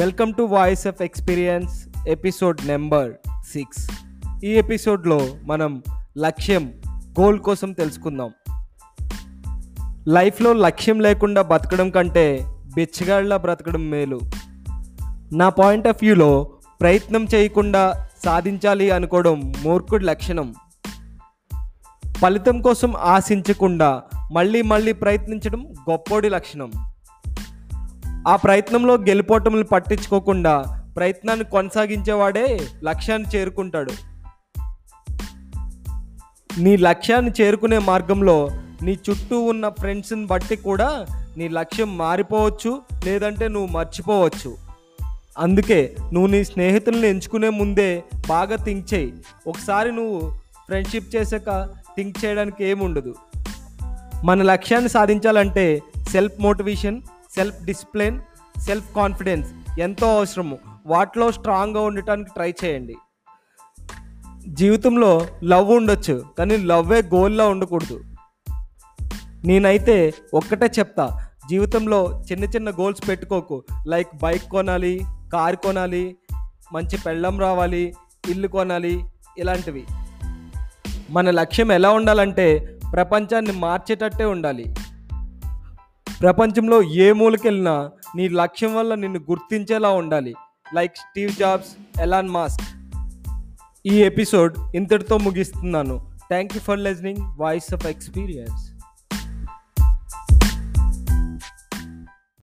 Welcome to voice of experience episode number six ఈ ఎపిసోడ్లో మనం లక్ష్యం గోల్ కోసం తెలుసుకుందాం. లైఫ్లో లక్ష్యం లేకుండా బతకడం కంటే బిచ్చగాళ్ళ బ్రతకడం మేలు. నా పాయింట్ ఆఫ్ వ్యూలో ప్రయత్నం చేయకుండా సాధించాలి అనుకోవడం మూర్ఖుడి లక్షణం. ఫలితం కోసం ఆశించకుండా మళ్ళీ మళ్ళీ ప్రయత్నించడం గొప్పోడి లక్షణం. ఆ ప్రయత్నంలో గెలుపోటములు పట్టించుకోకుండా ప్రయత్నాన్ని కొనసాగించేవాడే లక్ష్యాన్ని చేరుకుంటాడు. నీ లక్ష్యాన్ని చేరుకునే మార్గంలో నీ చుట్టూ ఉన్న ఫ్రెండ్స్ని బట్టి కూడా నీ లక్ష్యం మారిపోవచ్చు లేదంటే నువ్వు మర్చిపోవచ్చు. అందుకే నువ్వు నీ స్నేహితుల్ని ఎంచుకునే ముందే బాగా థింక్ చేయి. ఒకసారి నువ్వు ఫ్రెండ్షిప్ చేసాక థింక్ చేయడానికి ఏముండదు. మన లక్ష్యాన్ని సాధించాలంటే self motivation self discipline self confidence ఎంతో అవసరము. వాటిలో స్ట్రాంగ్గా ఉండటానికి ట్రై చేయండి. జీవితంలో లవ్ ఉండొచ్చు కానీ లవ్వే గోల్లా ఉండకూడదు. నేనైతే ఒక్కటే చెప్తా జీవితంలో చిన్న చిన్న గోల్స్ పెట్టుకోకు. లైక్ బైక్ కొనాలి కార్ కొనాలి మంచి పెళ్ళం రావాలి ఇల్లు కొనాలి ఇలాంటివి. మన లక్ష్యం ఎలా ఉండాలంటే ప్రపంచాన్ని మార్చేటట్టే ఉండాలి. ప్రపంచంలో ఏ మూలకెళ్ళినా నీ లక్ష్యం వల్ల నిన్ను గుర్తించేలా ఉండాలి. Like Steve Jobs Elon Musk. ఈ ఎపిసోడ్ ఇంతటితో ముగిస్తున్నాను. Thank you for listening voice of experience.